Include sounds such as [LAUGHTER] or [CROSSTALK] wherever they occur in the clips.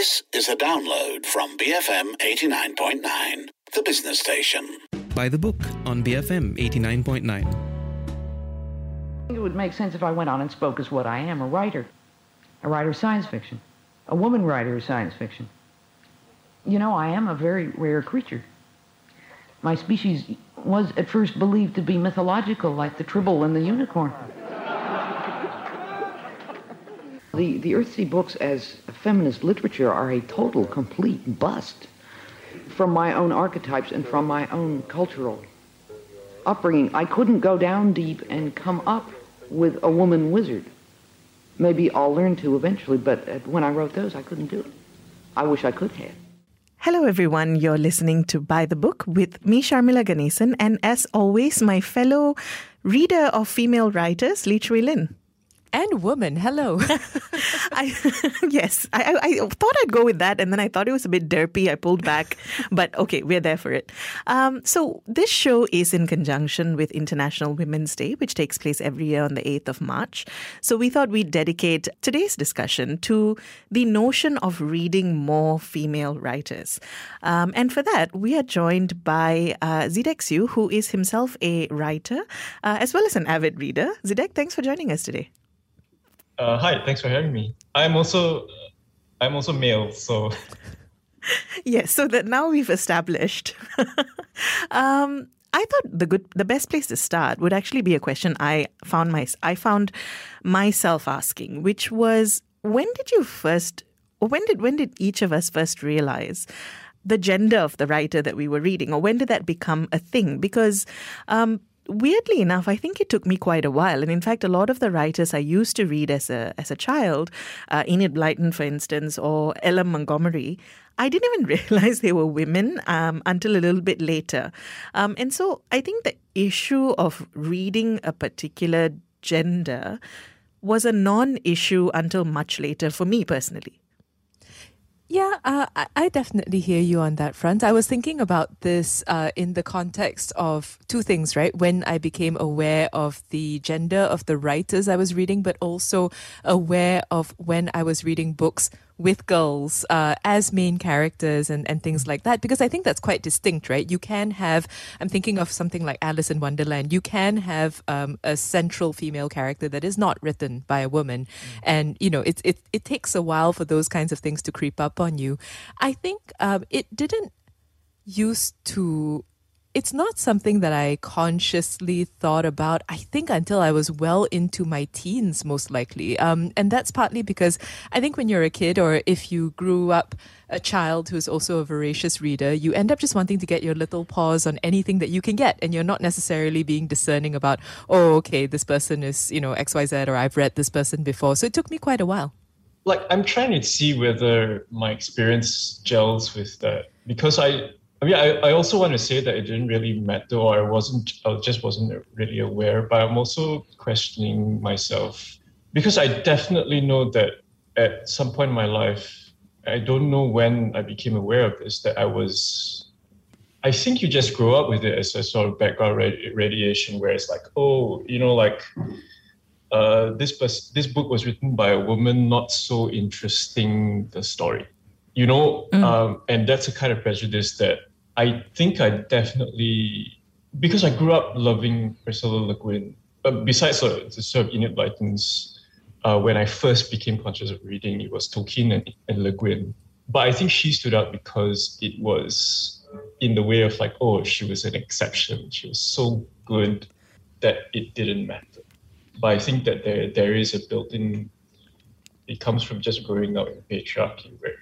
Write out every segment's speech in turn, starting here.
This is a download from BFM 89.9, the business station. By the book on BFM 89.9. It would make sense if I went on and spoke as what I am, a writer. A writer of science fiction. A woman writer of science fiction. You know, I am a very rare creature. My species was at first believed to be mythological, like the tribble and the unicorn. The, the Earthsea books as feminist literature are a total, complete bust from my own archetypes and from my own cultural upbringing. I couldn't go down deep and come up with a woman wizard. Maybe I'll learn to eventually, but when I wrote those, I couldn't do it. I wish I could have. Hello, everyone. You're listening to By the Book with me, Sharmila Ganesan, and as always, my fellow reader of female writers, Lee Chwi Lin and woman. Hello. [LAUGHS] I, [LAUGHS] yes, I, I, thought I'd go with that, and then I thought it was a bit derpy. I pulled back, [LAUGHS] but okay, we're there for it. Um, so this show is in conjunction with International Women's Day, which takes place every year on the eighth of March. So we thought we'd dedicate today's discussion to the notion of reading more female writers, um, and for that we are joined by uh, Zedeck Siew, who is himself a writer uh, as well as an avid reader. Zedeck, thanks for joining us today. Uh, hi, thanks for having me. I'm also I'm also male, so [LAUGHS] yes. So that now we've established. [LAUGHS] um, I thought the good, the best place to start would actually be a question I found my I found myself asking, which was when did you first, or when did when did each of us first realize the gender of the writer that we were reading, or when did that become a thing? Because um, weirdly enough, I think it took me quite a while. And in fact, a lot of the writers I used to read as a as a child, uh, Enid Blyton, for instance, or L.M. Montgomery, I didn't even [LAUGHS] realize they were women um, until a little bit later. Um, and so I think the issue of reading a particular gender was a non issue until much later for me personally. Yeah, uh, I definitely hear you on that front. I was thinking about this uh, in the context of two things, right? When I became aware of the gender of the writers I was reading, but also aware of when I was reading books with girls uh, as main characters and, and things like that because I think that's quite distinct, right? You can have, I'm thinking of something like Alice in Wonderland, you can have um, a central female character that is not written by a woman. Mm-hmm. And, you know, it, it, it takes a while for those kinds of things to creep up on you. I think um, it didn't used to it's not something that I consciously thought about, I think, until I was well into my teens, most likely. Um, and that's partly because I think when you're a kid, or if you grew up a child who's also a voracious reader, you end up just wanting to get your little paws on anything that you can get. And you're not necessarily being discerning about, oh, okay, this person is, you know, XYZ, or I've read this person before. So it took me quite a while. Like, I'm trying to see whether my experience gels with that because I I mean, I, I also want to say that it didn't really matter, or I wasn't, I just wasn't really aware. But I'm also questioning myself because I definitely know that at some point in my life, I don't know when I became aware of this, that I was. I think you just grow up with it as a sort of background radiation, where it's like, oh, you know, like uh, this bus- this book was written by a woman, not so interesting the story, you know, mm. um, and that's a kind of prejudice that I think I definitely because I grew up loving Ursula Le Guin. But besides uh, the sort of Enid Blyton's, uh, when I first became conscious of reading, it was Tolkien and, and Le Guin. But I think she stood out because it was in the way of like, oh, she was an exception. She was so good that it didn't matter. But I think that there there is a built-in. It comes from just growing up in patriarchy, where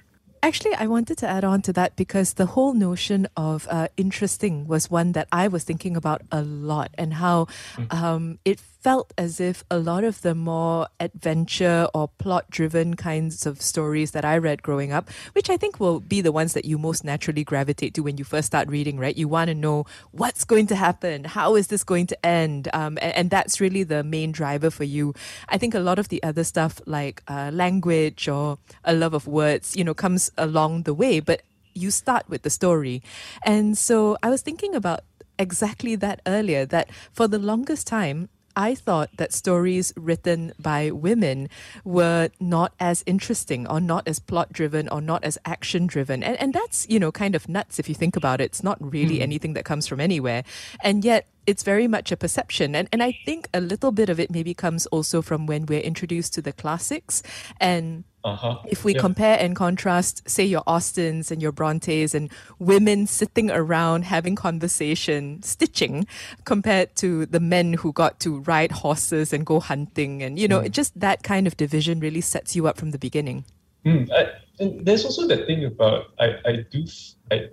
Actually, I wanted to add on to that because the whole notion of uh, interesting was one that I was thinking about a lot and how mm. um, it felt as if a lot of the more adventure or plot driven kinds of stories that I read growing up, which I think will be the ones that you most naturally gravitate to when you first start reading, right? You want to know what's going to happen, how is this going to end? Um, and, and, that's really the main driver for you. I think a lot of the other stuff like uh, language or a love of words, you know, comes along the way, but you start with the story. And so I was thinking about exactly that earlier that for the longest time, I thought that stories written by women were not as interesting or not as plot driven or not as action driven. And, and that's, you know, kind of nuts if you think about it. It's not really mm. anything that comes from anywhere. And yet, it's very much a perception. And, and I think a little bit of it maybe comes also from when we're introduced to the classics. And uh-huh. if we yeah. compare and contrast, say, your Austens and your Brontes and women sitting around having conversation, stitching, compared to the men who got to ride horses and go hunting. And, you know, mm. just that kind of division really sets you up from the beginning. Mm. I, and there's also the thing about, I, I do, I,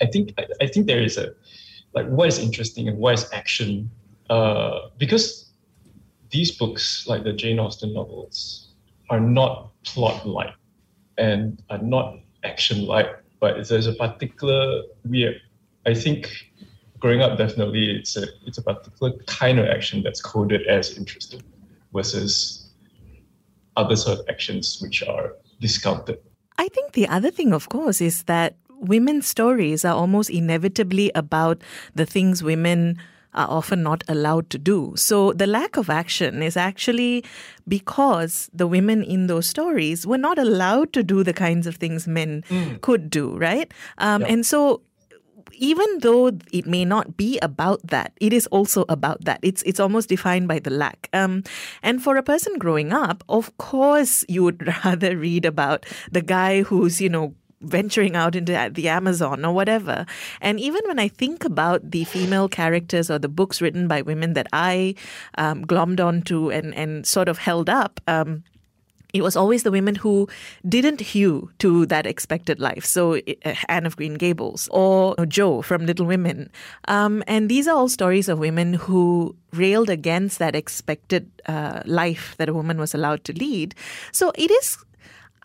I think, I, I think there is a, like what is interesting and what is action uh, because these books like the jane austen novels are not plot like and are not action like but there's a particular we i think growing up definitely it's a it's a particular kind of action that's coded as interesting versus other sort of actions which are discounted. I think the other thing of course is that women's stories are almost inevitably about the things women are often not allowed to do. So the lack of action is actually because the women in those stories were not allowed to do the kinds of things men mm. could do, right? Um. And so even though it may not be about that, it is also about that. It's it's almost defined by the lack. Um, and for a person growing up, of course, you would [LAUGHS] rather read about the guy who's you know venturing out into the Amazon or whatever. And even when I think about the female characters or the books written by women that I um, glommed onto and, and sort of held up, um, it was always the women who didn't hew to that expected life. So uh, Anne of Green Gables or Jo from Little Women. Um, and these are all stories of women who railed against that expected uh, life that a woman was allowed to lead. So it is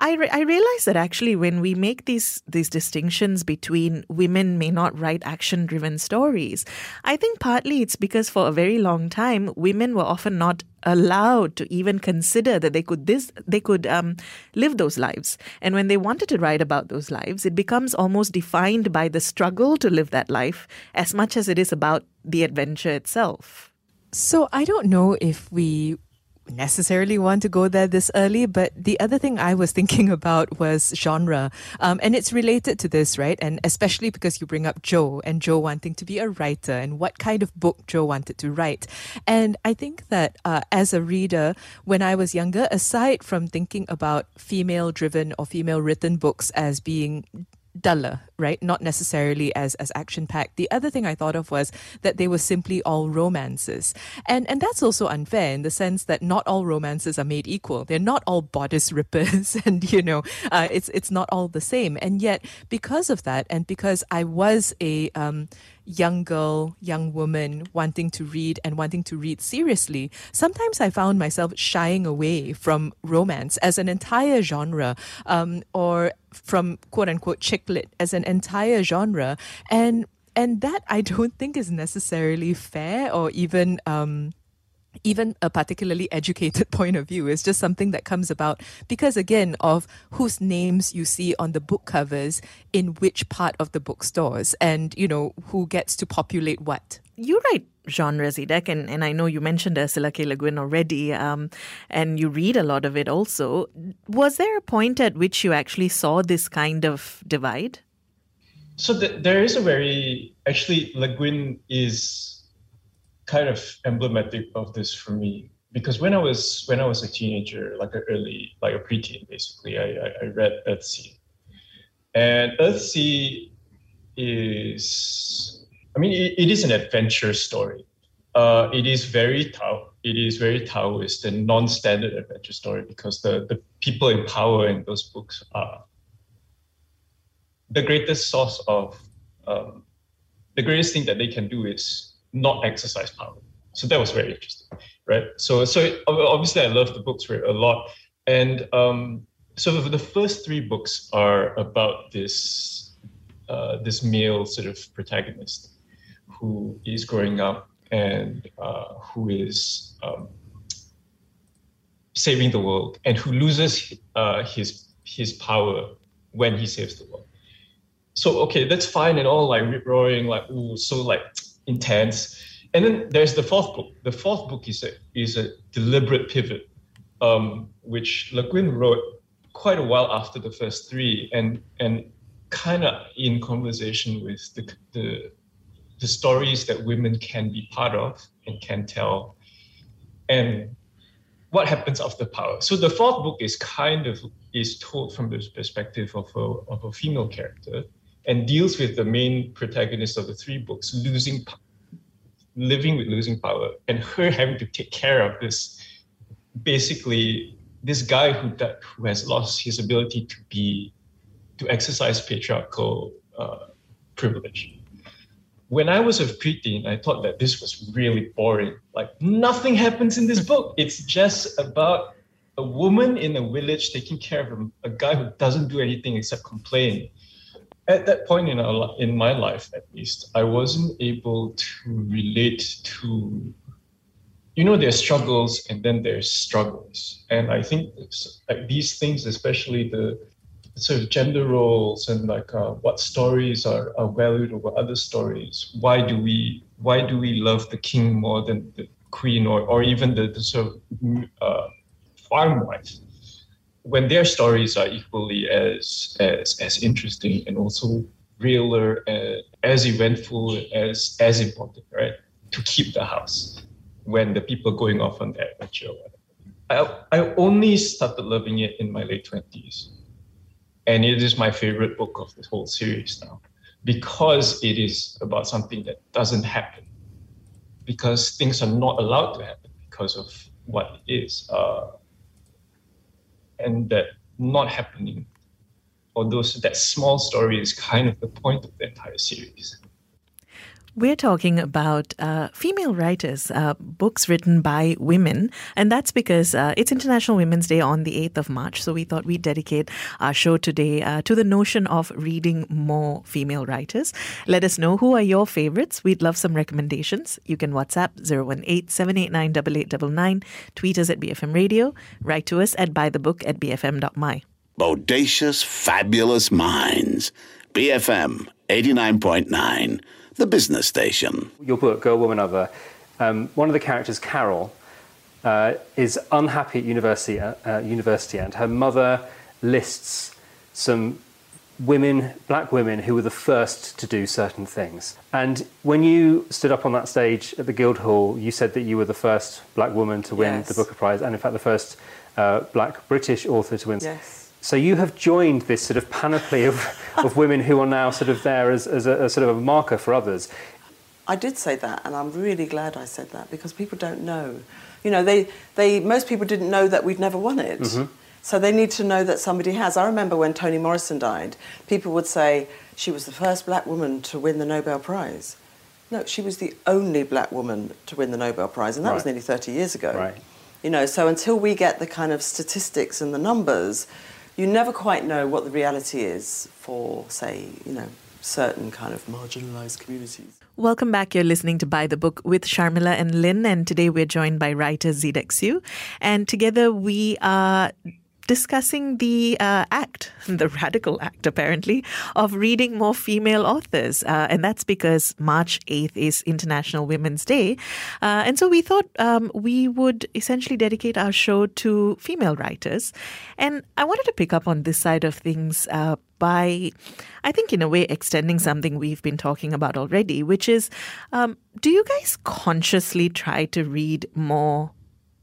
I, re- I realize that actually when we make these these distinctions between women may not write action driven stories, I think partly it's because for a very long time women were often not allowed to even consider that they could this they could um, live those lives. And when they wanted to write about those lives it becomes almost defined by the struggle to live that life as much as it is about the adventure itself. So I don't know if we necessarily want to go there this early, but the other thing I was thinking [LAUGHS] about was genre. Um, and it's related to this, right? And especially because you bring up Jo and Jo wanting to be a writer and what kind of book Jo wanted to write. And I think that uh, as a reader, when I was younger, aside from thinking about female driven or female written books as being duller, right? Not necessarily as as action packed. The other thing I thought of was that they were simply all romances, and and that's also unfair in the sense that not all romances are made equal. They're not all bodice [LAUGHS] rippers, and you know, uh, it's it's not all the same. And yet, because of that, and because I was a um, young girl, young woman wanting to read and wanting to read seriously, sometimes I found myself shying away from romance as an entire genre um, or from quote unquote chick lit as an entire genre. And and that I don't think is necessarily fair or even um, even a particularly educated [LAUGHS] point of view. It's just something that comes about because, again, of whose names you see on the book covers in which part of the bookstores and, you know, who gets to populate what. You write genres, Edek, and, and I know you mentioned Ursula K. Le Guin already, um, and you read a lot of it also. Was there a point at which you actually saw this kind of divide? So the, there is a very, actually, Le Guin is kind of emblematic of this for me because when I was when I was a teenager, like an early like a preteen, basically, I I, I read Earthsea, and Earthsea is I mean it, it is an adventure story. Uh, it is very Tao. It is very Taoist and non-standard adventure story because the the people in power in those books are the greatest source of um, the greatest thing that they can do is not exercise power. So that was very interesting, right? So so obviously I love the books a lot, and um, so the first three books are about this uh, this male sort of protagonist who is growing up and uh, who is um, saving the world and who loses uh, his his power when he saves the world. So okay, that's fine and all like rip roaring, like ooh, so like intense. and then there's the fourth book. The fourth book is a is a deliberate pivot, um, which Le Guin wrote quite a while after the first three, and and kind of in conversation with the, the the stories that women can be part of and can tell, and what happens after power. So the fourth book is kind of is told from the perspective of a of a female character, and deals with the main protagonist of the three books losing living with losing power and her having to take care of this basically this guy who who has lost his ability to be to exercise patriarchal uh, privilege. When I was a preteen, I thought that this was really boring. Like nothing happens in this book. It's just about a woman in a village taking care of a, a guy who doesn't do anything except complain at that point in our, in my life at least i wasn't able to relate to you know there's struggles and then there's struggles. And i think like these things especially the sort of gender roles and like uh, what stories are, are valued over other stories why do we why do we love the king more than the queen or, or even the, the sort of uh, farm wife when their stories are equally as as as interesting and also realer, uh, as eventful, as as important, right? To keep the house when the people going off on their adventure. I I only started loving it in my late twenties, and it is my favorite book of the whole series now, because it is about something that doesn't happen, because things are not allowed to happen because of what it is. Uh, and that not happening. Or those that small story is kind of the point of the entire series we're talking about uh, female writers, uh, books written by women, and that's because uh, it's International Women's Day on the 8th of March. So we thought we'd dedicate our show today uh, to the notion of reading more female writers. Let us know who are your favorites. We'd love some recommendations. You can WhatsApp 018 789 8899, tweet us at BFM Radio, write to us at buythebook at bfm.my. Bodacious, fabulous minds. BFM 89.9 the business station. Your book, Girl, Woman, Other, um, one of the characters, Carol, uh, is unhappy at university, uh, uh, university, and her mother lists some women, black women, who were the first to do certain things. And when you stood up on that stage at the Guildhall, you said that you were the first black woman to win yes. the Booker Prize, and in fact, the first uh, black British author to win. Yes. So you have joined this sort of panoply of, [LAUGHS] of women who are now sort of there as, as a, sort of a marker for others. I did say that, and I'm really glad I said that because people don't know. You know, they, they most people didn't know that we'd never won it. Mm-hmm. So they need to know that somebody has. I remember when Toni Morrison died, people would say she was the first black woman to win the Nobel Prize. No, she was the only black woman to win the Nobel Prize, and that right. was nearly 30 years ago. Right. You know, so until we get the kind of statistics and the numbers, you never quite know what the reality is for, say, you know, certain kind of marginalized communities. Welcome back. You're listening to By the Book with Sharmila and Lin, and today we're joined by writer Zedeck Siew. And together we are discussing the uh, act, [LAUGHS] the radical act apparently, of reading more female authors. Uh, and that's because March 8th is International Women's Day. Uh, and so we thought um, we would essentially dedicate our show to female writers. And I wanted to pick up on this side of things uh, by, I think, in a way, extending something we've been talking about already, which is um, do you guys consciously try to read more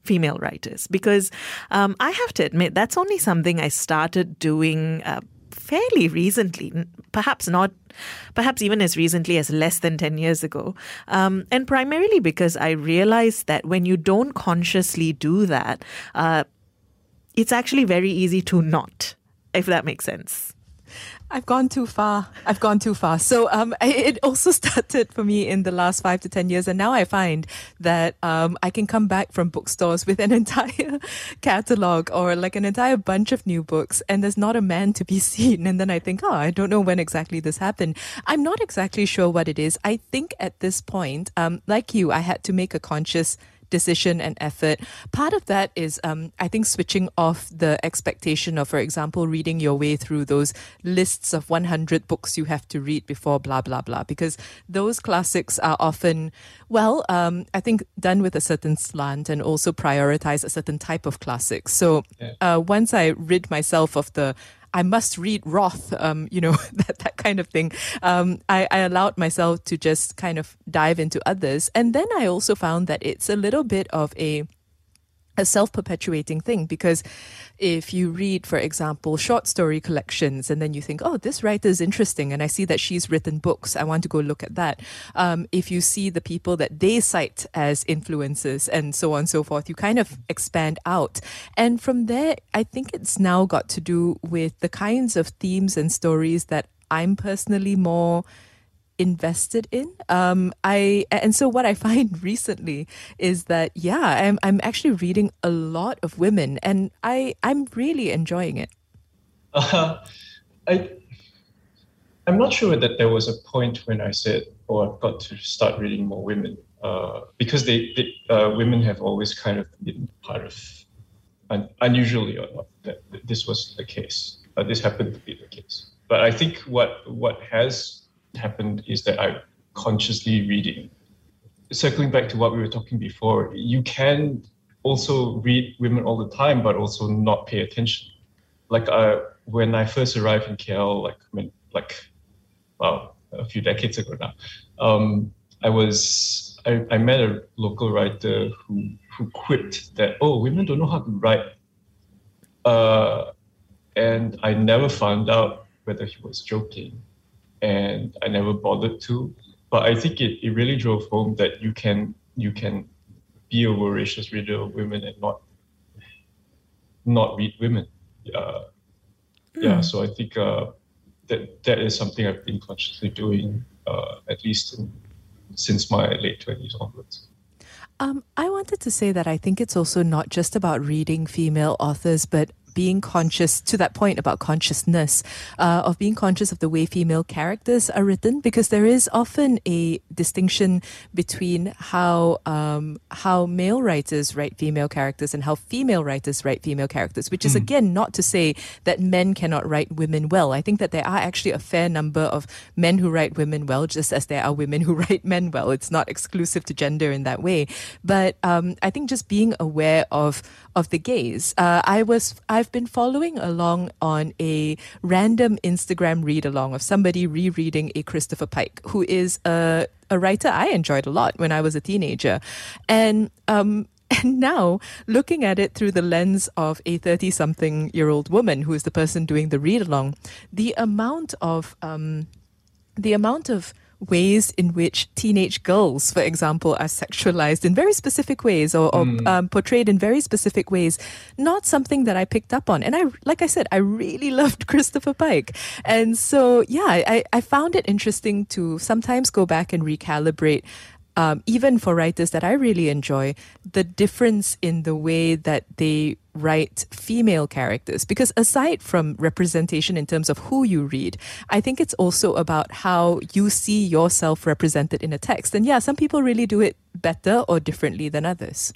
female writers because um, I have to admit that's only something I started doing. Uh, fairly recently, perhaps not, perhaps even as recently as less than 10 years ago. Um, and primarily because I realized that when you don't consciously do that, uh, it's actually very easy to not, if that makes sense. I've gone too far. I've gone too far. So um, [LAUGHS] it also started for me in the last five to ten years, and now I find that um, I can come back from bookstores with an [LAUGHS] entire catalog or like an entire bunch of new books, and there's not a man to be [LAUGHS] seen. And then I think, oh, I don't know when exactly this happened. I'm not exactly sure what it is. I think at this point, um, like you, I had to make a conscious decision and effort. Part of that is, um, I think, switching off the expectation of, for example, reading your way through those lists of 100 books you have to read before blah, blah, blah, because those classics are often, well, um, I think, done with a certain slant and also prioritize a certain type of classics. So uh, once I rid myself of the I must read Roth, um, you know, [LAUGHS] that, that kind of thing. Um, I, I allowed myself to just kind of dive into others. And then I also found that it's a little bit of a a self perpetuating thing because if you read, for example, short story collections and then you think, oh, this writer is interesting and I see that she's written books, I want to go look at that. Um, if you see the people that they cite as influences and so on and so forth, you kind of expand out. And from there, I think it's now got to do with the kinds of themes and stories that I'm personally more invested in. Um, I and so what I find [LAUGHS] recently is that yeah, I'm I'm actually reading a lot of women, and I I'm really enjoying it. Uh, I I'm not sure that there was a point when I said, "Oh, I've got to start reading more women," uh, because they, they uh, women have always kind of been part of, un- unusually not, that this was the case. Uh, this happened to be the case. But I think what what has happened is that I'm consciously reading. Circling back to what we were talking before, you can also read women all the time, but also not pay attention. Like uh, when I first arrived in KL, like I mean, like well, a few decades ago now, um, I was I, I met a local writer who who quipped that oh women don't know how to write, uh, and I never found out whether he was joking and I never bothered to. But I think it, it really drove home that you can you can be a voracious reader of women and not not read women. Uh, Yeah, so I think uh, that that is something I've been consciously doing uh, at least in, since my late twenties onwards. Um, I wanted to say that I think it's also not just about reading female authors, but being conscious to that point about consciousness, uh, of being conscious of the way female characters are written, because there is often a distinction between how um, how male writers write female characters and how female writers write female characters. Which is again not to say that men cannot write women well. I think that there are actually a fair number of men who write women well, just as there are women who [LAUGHS] write men well. It's not exclusive to gender in that way. But um, I think just being aware of of the gaze. Uh, I was I've been following along on a random Instagram read along of somebody rereading a Christopher Pike, who is a a writer I enjoyed a lot when I was a teenager, and um. [LAUGHS] And now, looking at it through the lens of a 30 something year old woman who is the person doing the read along, the amount of, um, the amount of ways in which teenage girls, for example, are sexualized in very specific ways or, or um, portrayed in very specific ways, not something that I picked up on. And I, like I said, I really [LAUGHS] loved Christopher Pike. And so, yeah, I, I found it interesting to sometimes go back and recalibrate um, even for writers that I really enjoy, the difference in the way that they write female characters. Because aside from representation in terms of who you read, I think it's also about how you see yourself represented in a text. And yeah, some people really do it better or differently than others.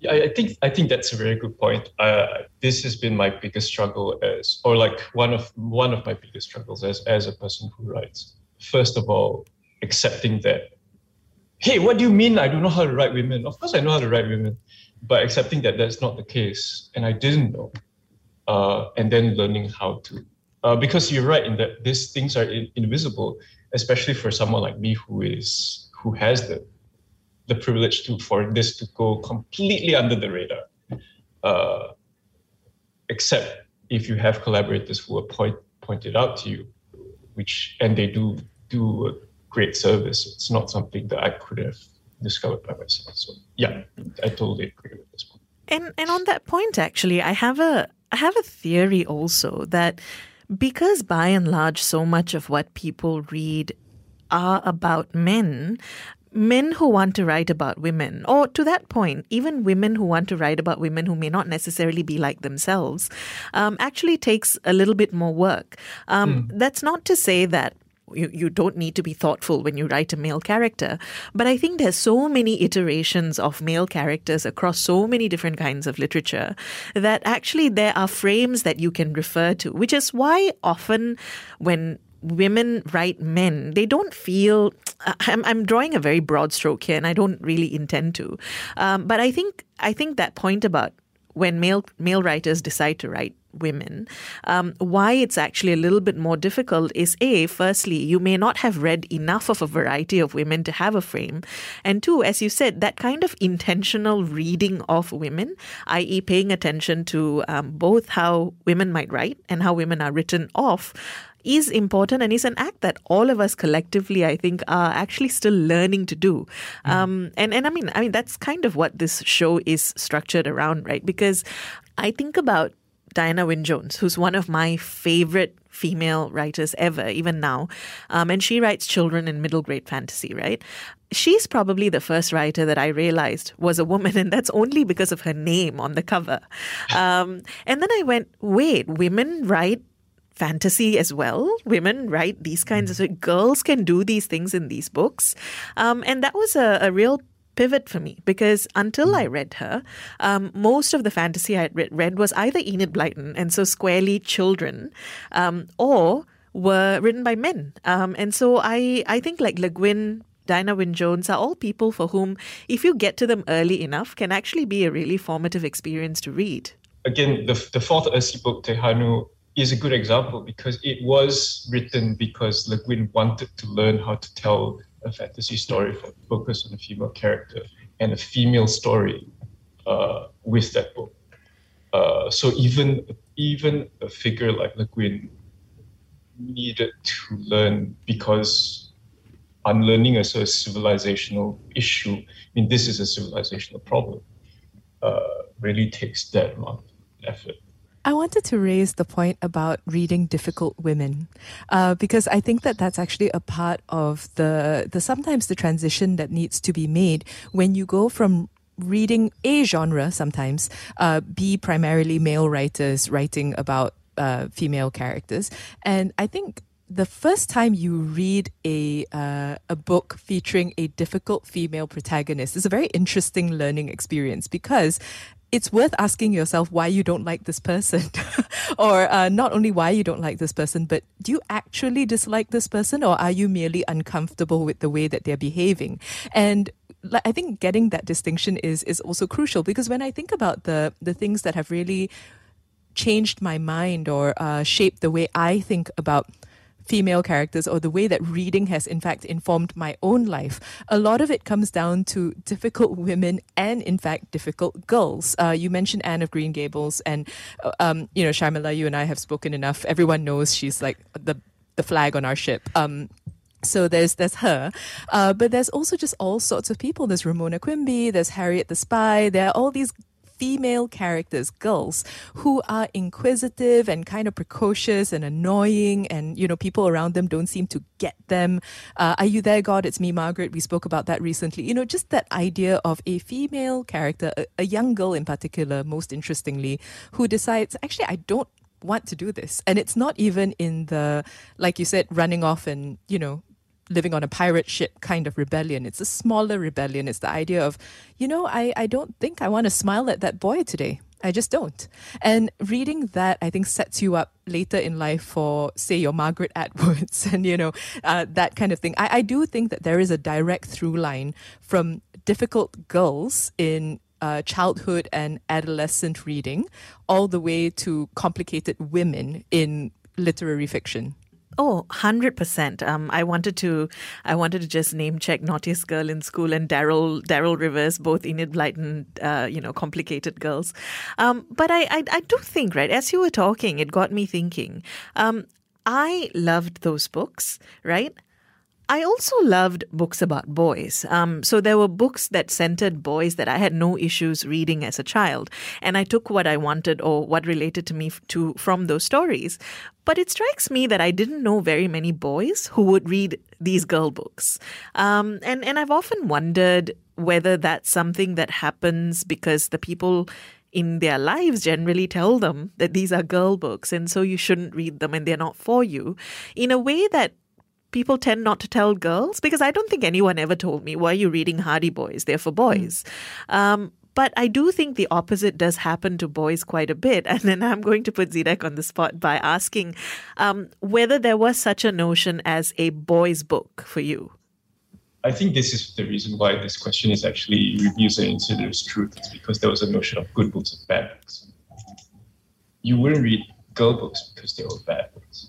Yeah, I think I think that's a very good point. Uh, this has been my biggest struggle as, or like one of one of my biggest struggles as as a person who writes. First of all, accepting that, hey, what do you mean I don't know how to write women? Of course, I know how to write women, but accepting that that's not the case, and I didn't know, uh, and then learning how to, uh, because you're right in that these things are in, invisible, especially for someone like me who is who has the the privilege to for this to go completely under the radar. Uh, except if you have collaborators who are point pointed out to you, which and they do do great service. It's not something that I could have discovered by myself. So yeah, I totally agree with this point. And and on that point, actually, I have a I have a theory also that because by and large, so much of what people read are about men. Men who want to write about women, or to that point, even women who want to write about women who may not necessarily be like themselves, um, actually takes a little bit more work. Um, That's not to say that you, you don't need to be thoughtful when you write a male character. But I think there's so many iterations of male characters across so many different kinds of literature that actually there are frames that you can refer to, which is why often when women write men, they don't feel. I'm, I'm drawing a very broad stroke here, and I don't really intend to. Um, but I think I think that point about when male male writers decide to write women. Um, why it's actually a little bit more difficult is A, firstly, you may not have read enough of a variety of women to have a frame. And two, as you said, that kind of intentional reading of women, i.e., paying attention to um, both how women might write and how women are written off, is important and is an act that all of us collectively, I think, are actually still learning to do. Mm. Um, and and I mean, I mean that's kind of what this show is structured around, right? Because I think about Diana Wynne Jones, who's one of my favorite female writers ever, even now. Um, and she writes children and middle grade fantasy, right? She's probably the first writer that I realized was a woman, [LAUGHS] and that's only because of her name on the cover. Um, and then I went, wait, women write fantasy as well. Women write these kinds of girls can do these things in these books, um, and that was a, a real pivot for me because until I hmm. read her, um, most of the fantasy I read, read, was either Enid Blyton and so squarely children, um, or were written by men. Um, and so I, I think like Le Guin, Diana Wynne Jones are all people for whom, if you get to them early enough, can actually be a really formative experience to read. Again, the, the fourth Earthsea book, Tehanu, is a good example because it was written because Le Guin wanted to learn how to tell a fantasy story focused on a female character and a female story uh, with that book. Uh, so even even a figure like Le Guin needed to learn because unlearning is a civilizational issue. I mean, this is a civilizational problem. Uh, really takes that amount of effort. I wanted to raise the point about reading difficult women, uh, because I think that that's actually a part of the the sometimes the transition that needs to be made when you go from reading a genre sometimes, uh, be primarily male writers writing about uh, female characters, and I think the first time you read a uh, a book featuring a difficult female protagonist is a very interesting learning experience because it's worth asking yourself why you don't like this person. [LAUGHS] or uh, not only why you don't like this person, but do you actually dislike this person or are you merely uncomfortable with the way that they're behaving? And I think getting that distinction is is also crucial because when I think about the the things that have really changed my mind or uh, shaped the way I think about female characters or the way that reading has in fact informed my own life, a lot of it comes down to difficult women and in fact difficult girls. Uh, you mentioned Anne of Green Gables, and uh, um, you know Sharmila, you and I have spoken enough. Everyone knows she's like the the flag on our ship. Um, so there's there's her, uh, but there's also just all sorts of people. There's Ramona Quimby, there's Harriet the Spy. There are all these female characters, girls, who are inquisitive and kind of precocious and annoying, and you know, people around them don't seem to get them. Uh, are you there, God? It's me, Margaret. We spoke about that recently. You know, just that idea of a female character, a, a young girl in particular, most interestingly, who decides, actually, I don't want to do this. And it's not even in the, like you said, running off and, you know, living on a pirate ship kind of rebellion. It's a smaller rebellion. It's the idea of, you know, I, I don't think I want to smile at that boy today. I just don't. And reading that, I think, sets you up later in life for, say, your Margaret Atwoods [LAUGHS] and, you know, uh, that kind of thing. I, I do think that there is a direct through line from difficult girls in uh, childhood and adolescent reading all the way to complicated women in literary fiction. Oh, 100%. Um, I wanted to I wanted to just name check Naughtiest Girl in School and Darrell Darrell Rivers, both Enid Blyton, uh, you know, complicated girls. Um, but I, I, I do think, right, as you were talking, it got me thinking. Um, I loved those books, right? I also loved books about boys. Um, so there were books that centered boys that I had no issues reading as a child, and I took what I wanted or what related to me to from those stories. But it strikes me that I didn't know very many boys who would read these girl books, um, and and I've often wondered whether that's something that happens because the people in their lives generally tell them that these are girl books and so you shouldn't read them and they're not for you in a way that people tend not to tell girls because I don't think anyone ever told me, why are you reading Hardy Boys? They're for boys. Um, but I do think the opposite does happen to boys quite a bit. [LAUGHS] And then I'm going to put Zedeck on the spot by asking um, whether there was such a notion as a boys' book for you. I think this is the reason why this question is actually Reviews and Insider's Truth. It's because there was a notion of good books and bad books. You wouldn't read girl books because they were bad books.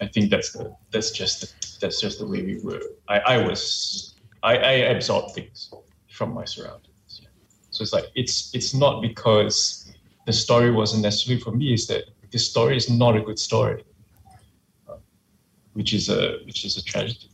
I think that's the that's just the, that's just the way we were. I, I was I, I absorbed things from my surroundings. So it's like it's it's not because the story wasn't necessarily for me. Is that the story is not a good story, which is a which is a tragedy.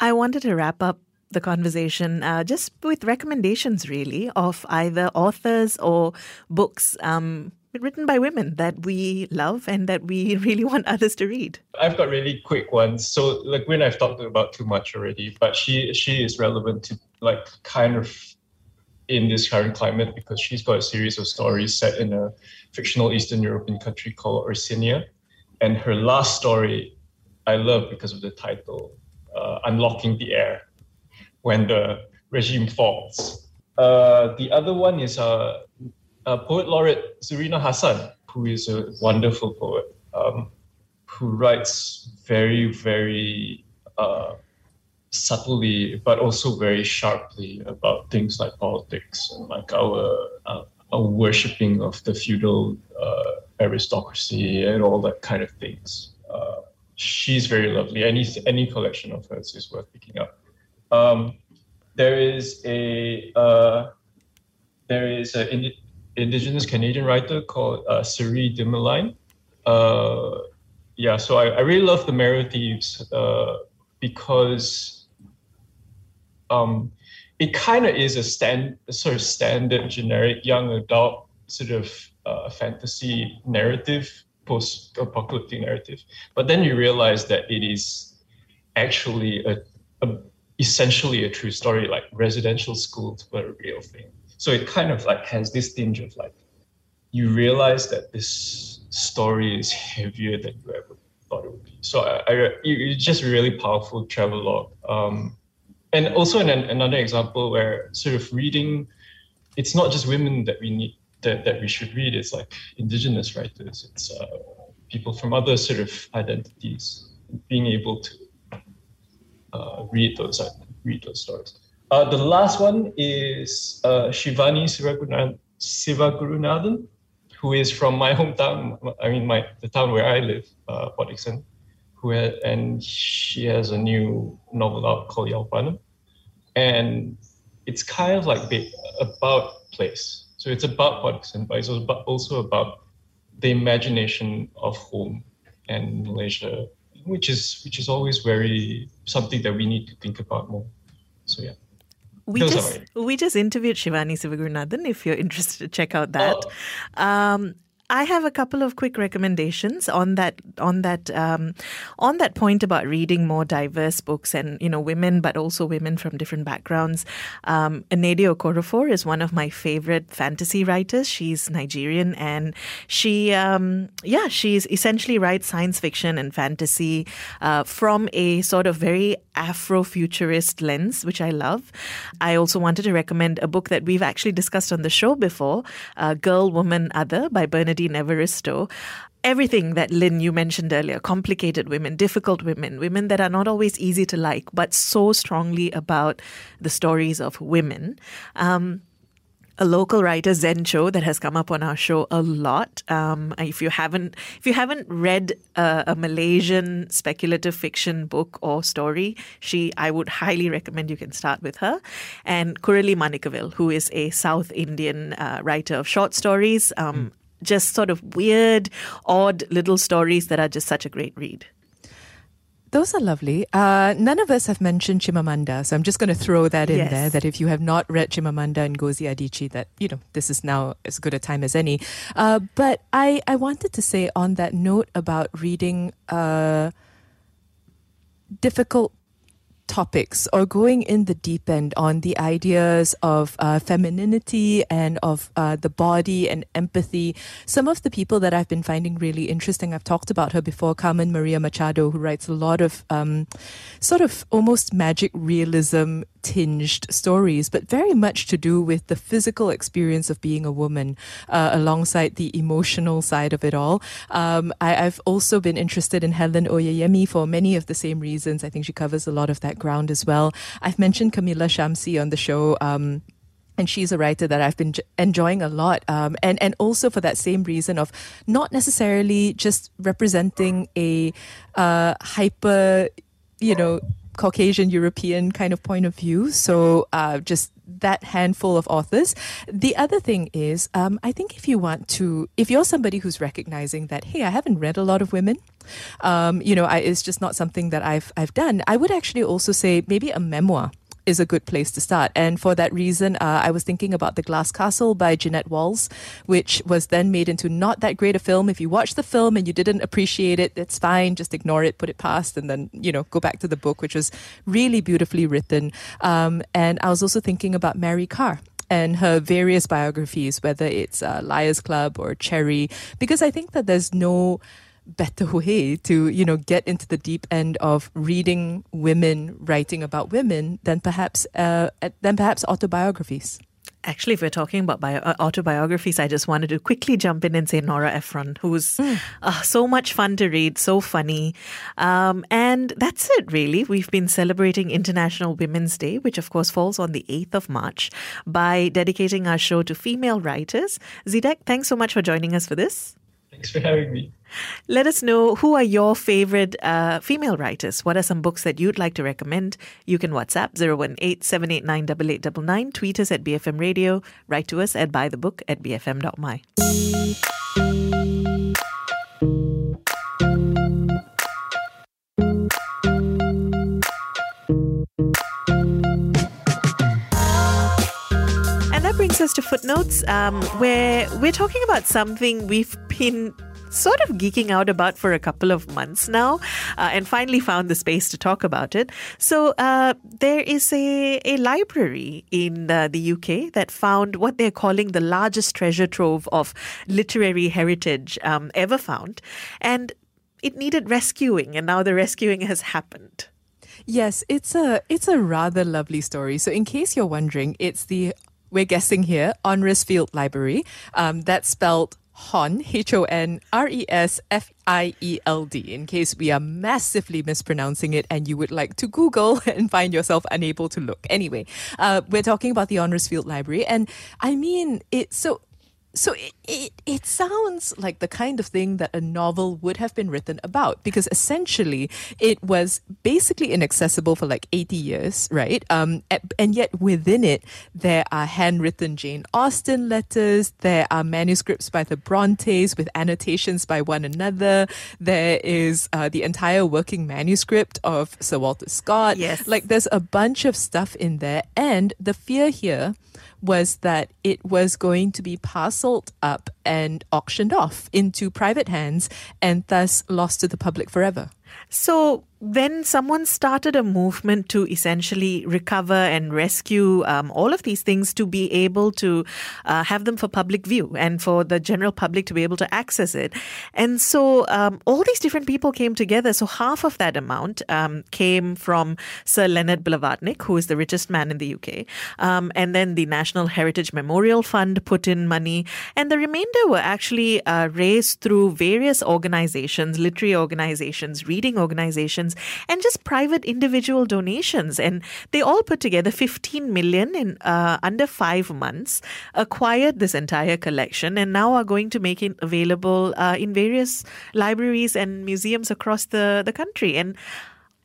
I wanted to wrap up the conversation uh, just with recommendations, really, of either authors or books um, written by women that we love and that we [LAUGHS] really want others to read. I've got really quick ones. So, like, when I've talked about too much already, but she she is relevant to like kind of in this current climate because she's got a series of stories set in a fictional Eastern European country called Orsinia, and her last story I love because of the title uh, unlocking the air when the regime falls. Uh, the other one is uh, uh, poet laureate Zurinah Hassan, who is a wonderful poet um, who writes very, very uh, subtly, but also very sharply about things like politics and like our, uh, our worshipping of the feudal uh, aristocracy and all that kind of things she's very lovely. Any any collection of hers is worth picking up. Um, there is a uh, there is an indigenous Canadian writer called uh, Cherie Dimaline. Uh, yeah, so I, I really love the Marrow Thieves uh, because um, it kind of is a stand sort of standard generic young adult sort of uh, fantasy narrative post-apocalyptic narrative. But then you realize that it is actually a, a essentially a true story, like residential schools were a real thing. So it kind of like has this tinge of like you realize that this story is heavier than you ever thought it would be. So I, I it's just really powerful travelogue. Um, and also an, another example where sort of reading, it's not just women that we need that, that we should read It's like indigenous writers. It's uh, people from other sort of identities being able to uh, read those read those stories. Uh, the last one is uh, Shivani Sivagurunathan, who is from my [LAUGHS] hometown. I mean, my the town where I live, uh, Dickson, who and she has a new novel out called Yalpanam, and it's kind of like about place so it's about Pakistan, but it's also about the imagination of home and Malaysia, which is which is always very something that we need to think about more. So yeah. We just we just interviewed Shivani Sivagurunathan. If you're interested to check out that, oh. um, I have a couple of quick recommendations on that on that um, on that point about reading more diverse books and you know women, but also women from different backgrounds. Um, Nnedi Okorafor is one of my favorite fantasy writers. She's Nigerian and she um, yeah she's essentially writes science fiction and fantasy uh, from a sort of very Afrofuturist lens, which I love. I also wanted to recommend a book that we've actually discussed on the show before, uh, Girl, Woman, Other by Bernardine Evaristo everything that Lin you mentioned earlier complicated women, difficult women, women that are not always easy to like, but so strongly about the stories of women. Um, a local writer Zen Cho that has come up on our show a lot. Um, if you haven't, if you haven't read a, a, Malaysian speculative fiction book or story, she I would highly recommend you can start with her. And Kuzhali Manickavel, who is a South Indian uh, writer of short stories. Um, mm. Just sort of weird, odd little stories that are just such a great read. Those are lovely. Uh, none of us have mentioned Chimamanda, so I'm just going to throw that in yes. there. That if you have not read Chimamanda and Ngozi Adichie, that you know this is now as good a time as any. Uh, but I I wanted to say on that note about reading uh, difficult topics or going in the deep end on the ideas of uh, femininity and of uh, the body and empathy. Some of the people that I've been finding really interesting, I've talked about her before, Carmen Maria Machado, who writes a lot of um, sort of almost magic realism tinged stories, but very much to do with the physical experience of being a woman uh, alongside the emotional side of it all. Um, I, have also been interested in Helen Oyeyemi for many of the same reasons. I think she covers a lot of that ground as well. I've mentioned Kamila Shamsie on the show. Um, and she's a writer that I've been enjoying a lot, um, and and also for that same reason of not necessarily just representing a uh, hyper, you know, Caucasian European kind of point of view. So uh, just that handful of authors. The other thing is, um, I think if you want to, if you're somebody who's recognizing that, hey, I haven't read a lot of women, um, you know, I, it's just not something that I've I've done. I would actually also say maybe a memoir is a good place to start. And for that reason, uh, I was thinking about The Glass Castle by Jeanette Walls, which was then made into not that great a film. If you watch the film and you didn't appreciate it, it's fine. Just ignore it, put it past, and then, you know, go back to the book, which was really beautifully written. Um, and I was also thinking about Mary Karr and her various biographies, whether it's uh, Liars Club or Cherry, because I think that there's no better way to you know get into the deep end of reading women writing about women than perhaps uh, than perhaps autobiographies. Actually, if we're talking about bio- uh, autobiographies, I just wanted to quickly jump in and say Nora Ephron, who's mm. uh, so much fun to read, so funny. Um, and that's it, really. We've been celebrating International Women's Day, which of course falls on the 8th of March, by dedicating our show to female writers. Zedeck, thanks so much for joining us for this. Thanks for having me. Let us know who are your favorite uh, female writers. What are some books that you'd like to recommend? You can WhatsApp 018 tweet us at BFM Radio, write to us at bythebook at bfm.my. to footnotes, um, where we're talking about something we've been sort of geeking out about for a couple of months now uh, and finally found the space to talk about it. So, uh, there is a, a library in uh, the UK that found what they're calling the largest treasure trove of literary heritage um, ever found. And it needed rescuing, and now the rescuing has happened. Yes, it's a it's a rather lovely story. So, in case you're wondering, it's the we're guessing here Honresfield Library. Um, that's spelled Hon, H O N R E S F I E L D, in case we are massively mispronouncing it and you would like to Google [LAUGHS] and find yourself unable to look. Anyway, uh, we're talking about the Honresfield Library, and I mean, it's so so it, it, it sounds like the kind of thing that a novel would have been written about because essentially it was basically inaccessible for like 80 years, right? Um, and yet within it, there are handwritten Jane Austen letters, there are manuscripts by the Brontes with annotations by one another, there is uh, the entire working manuscript of Sir Walter Scott. Yes. Like there's a bunch of stuff in there. And the fear here was that it was going to be parceled up and auctioned off into private hands and thus lost to the public forever. So, when someone started a movement to essentially recover and rescue um, all of these things to be able to uh, have them for public view and for the general public to be able to access it. And so um, all these different people came together. So half of that amount um, came from Sir Leonard Blavatnik, who is the richest man in the UK. Um, and then the National Heritage Memorial Fund put in money. And the remainder were actually uh, raised through various organizations, literary organizations, reading organizations and just private individual donations. And they all put together 15 million in uh, under five months, acquired this entire collection, and now are going to make it available uh, in various libraries and museums across the, the country. And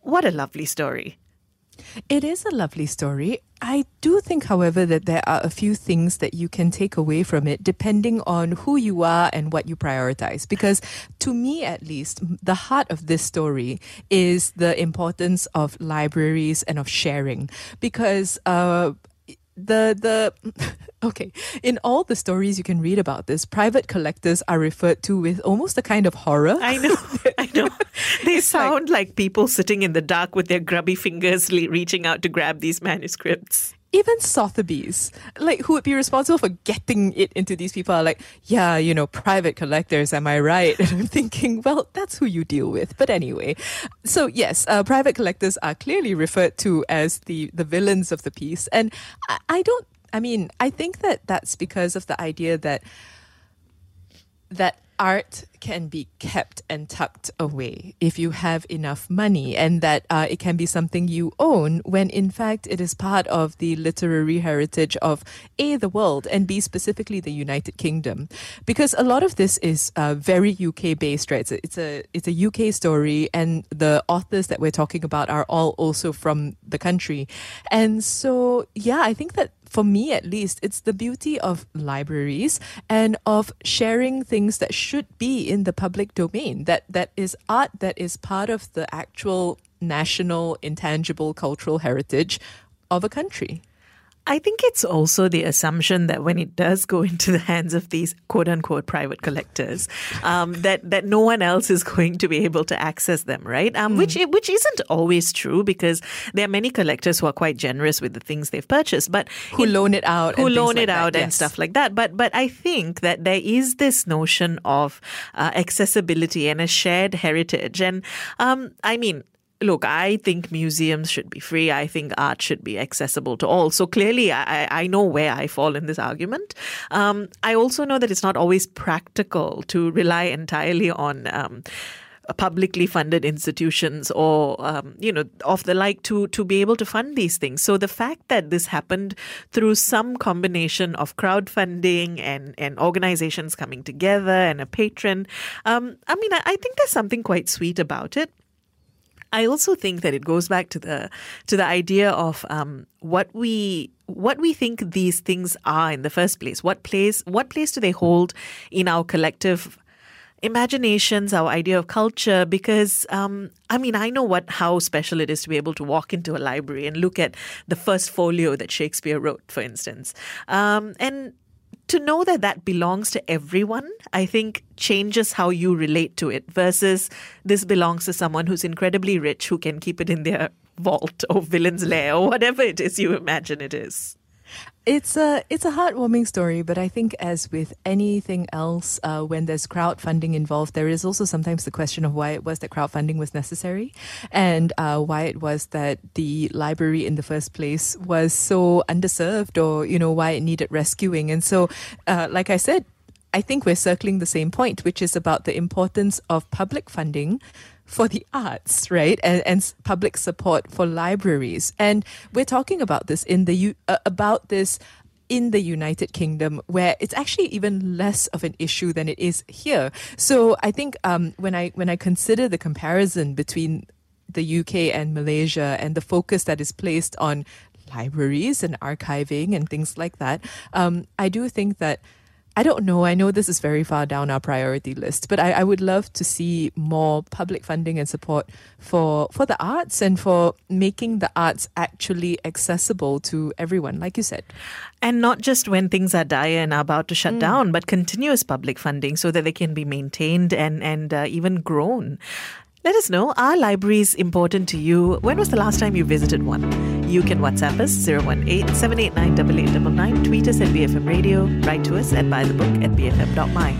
what a lovely story. It is a lovely story. I do think, however, that there are a few things that you can take away from it depending on who you are and what you prioritize. Because to me, at least, the heart of this story is the importance of libraries and of sharing. Because, uh, the the [LAUGHS] okay in all the stories you can read about this private collectors are referred to with almost a kind of horror I know, I know. [LAUGHS] They sound like, people sitting in the dark with their grubby fingers le- reaching out to grab these manuscripts. Even Sotheby's, like who would be responsible for getting it into these people are like, yeah, you know, private collectors, am I right? [LAUGHS] And I'm thinking, well, that's who you deal with. But anyway, so yes, uh, private collectors are clearly referred to as the the villains of the piece, and I, I don't. I mean, I think that that's because of the idea that that art can be kept and tucked away if you have enough money, and that uh, it can be something you own when in fact it is part of the literary heritage of A, the world, and B, specifically the United Kingdom. Because a lot of this is uh, very UK based, right? It's a, it's a, it's a UK story, and the authors that we're talking about are all also from the country. And so, yeah, I think that for me at least, it's the beauty of libraries and of sharing things that should be in the public domain. That that is art that is part of the actual national intangible cultural heritage of a country. I think it's also the assumption that when it does go [LAUGHS] into the hands of these quote unquote private collectors, um, that that no one else is going to be able to access them, right? Um, Which which isn't always true because there are many collectors who are quite generous with the things they've purchased, but Who loan it out who loan like it that, out and stuff like that. But but I think that there is this notion of uh, accessibility and a shared heritage, and um, I mean. Look, I think museums should be free. I think art should be accessible to all. So clearly, I, I know where I fall in this argument. Um, I also know that it's not always practical to rely entirely on um, publicly funded institutions or um, you know of the like to to be able to fund these things so the fact that this happened through some combination of crowdfunding and and organizations coming together and a patron um, i mean I, I think there's something quite sweet about it I also think that it goes back to the to the idea of um, what we what we think these things are in the first place. What place what place do they hold in our collective imaginations, our idea of culture? Because um, I mean, I know what how special it is to be able to walk into a library and look at the first folio that Shakespeare wrote, for instance, um, and to know that that belongs to everyone, I think changes how you relate to it versus this belongs to someone who's incredibly rich who can keep it in their vault or villain's lair or whatever it is you imagine it is. It's a it's a heartwarming story, but I think as with anything else, uh, when there's crowdfunding involved, there is also sometimes the question of why it was that crowdfunding was necessary, and uh, why it was that the library in the first place was so underserved, or you know why it needed rescuing. And so, uh, like I said, I think we're circling the same point, which is about the importance of public funding for the arts, right? And, and public support for libraries. And we're talking about this in the uh, about this in the United Kingdom, where it's actually even less of an issue than it is here. So I think um, when I when I consider the comparison between the UK and Malaysia and the focus that is placed on libraries and archiving and things like that, um, I do think that. I don't know. I know this is very far down our priority list, but I, I would love to see more public funding and support for for the arts and for making the arts actually accessible to everyone, like you said. And not just when things are dire and are about to shut down, but continuous public funding so that they can be maintained and, and uh, even grown. Let us know, are libraries important to you? When was the last time you visited one? You can WhatsApp us 018 789 8899, tweet us at BFM Radio, write to us at bythebook at bfm.my.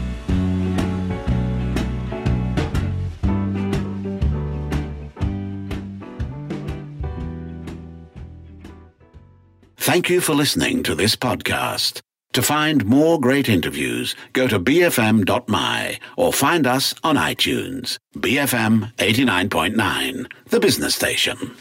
Thank you for listening to this podcast. To find more great interviews, go to bfm.my or find us on iTunes. BFM 89.9, the business station.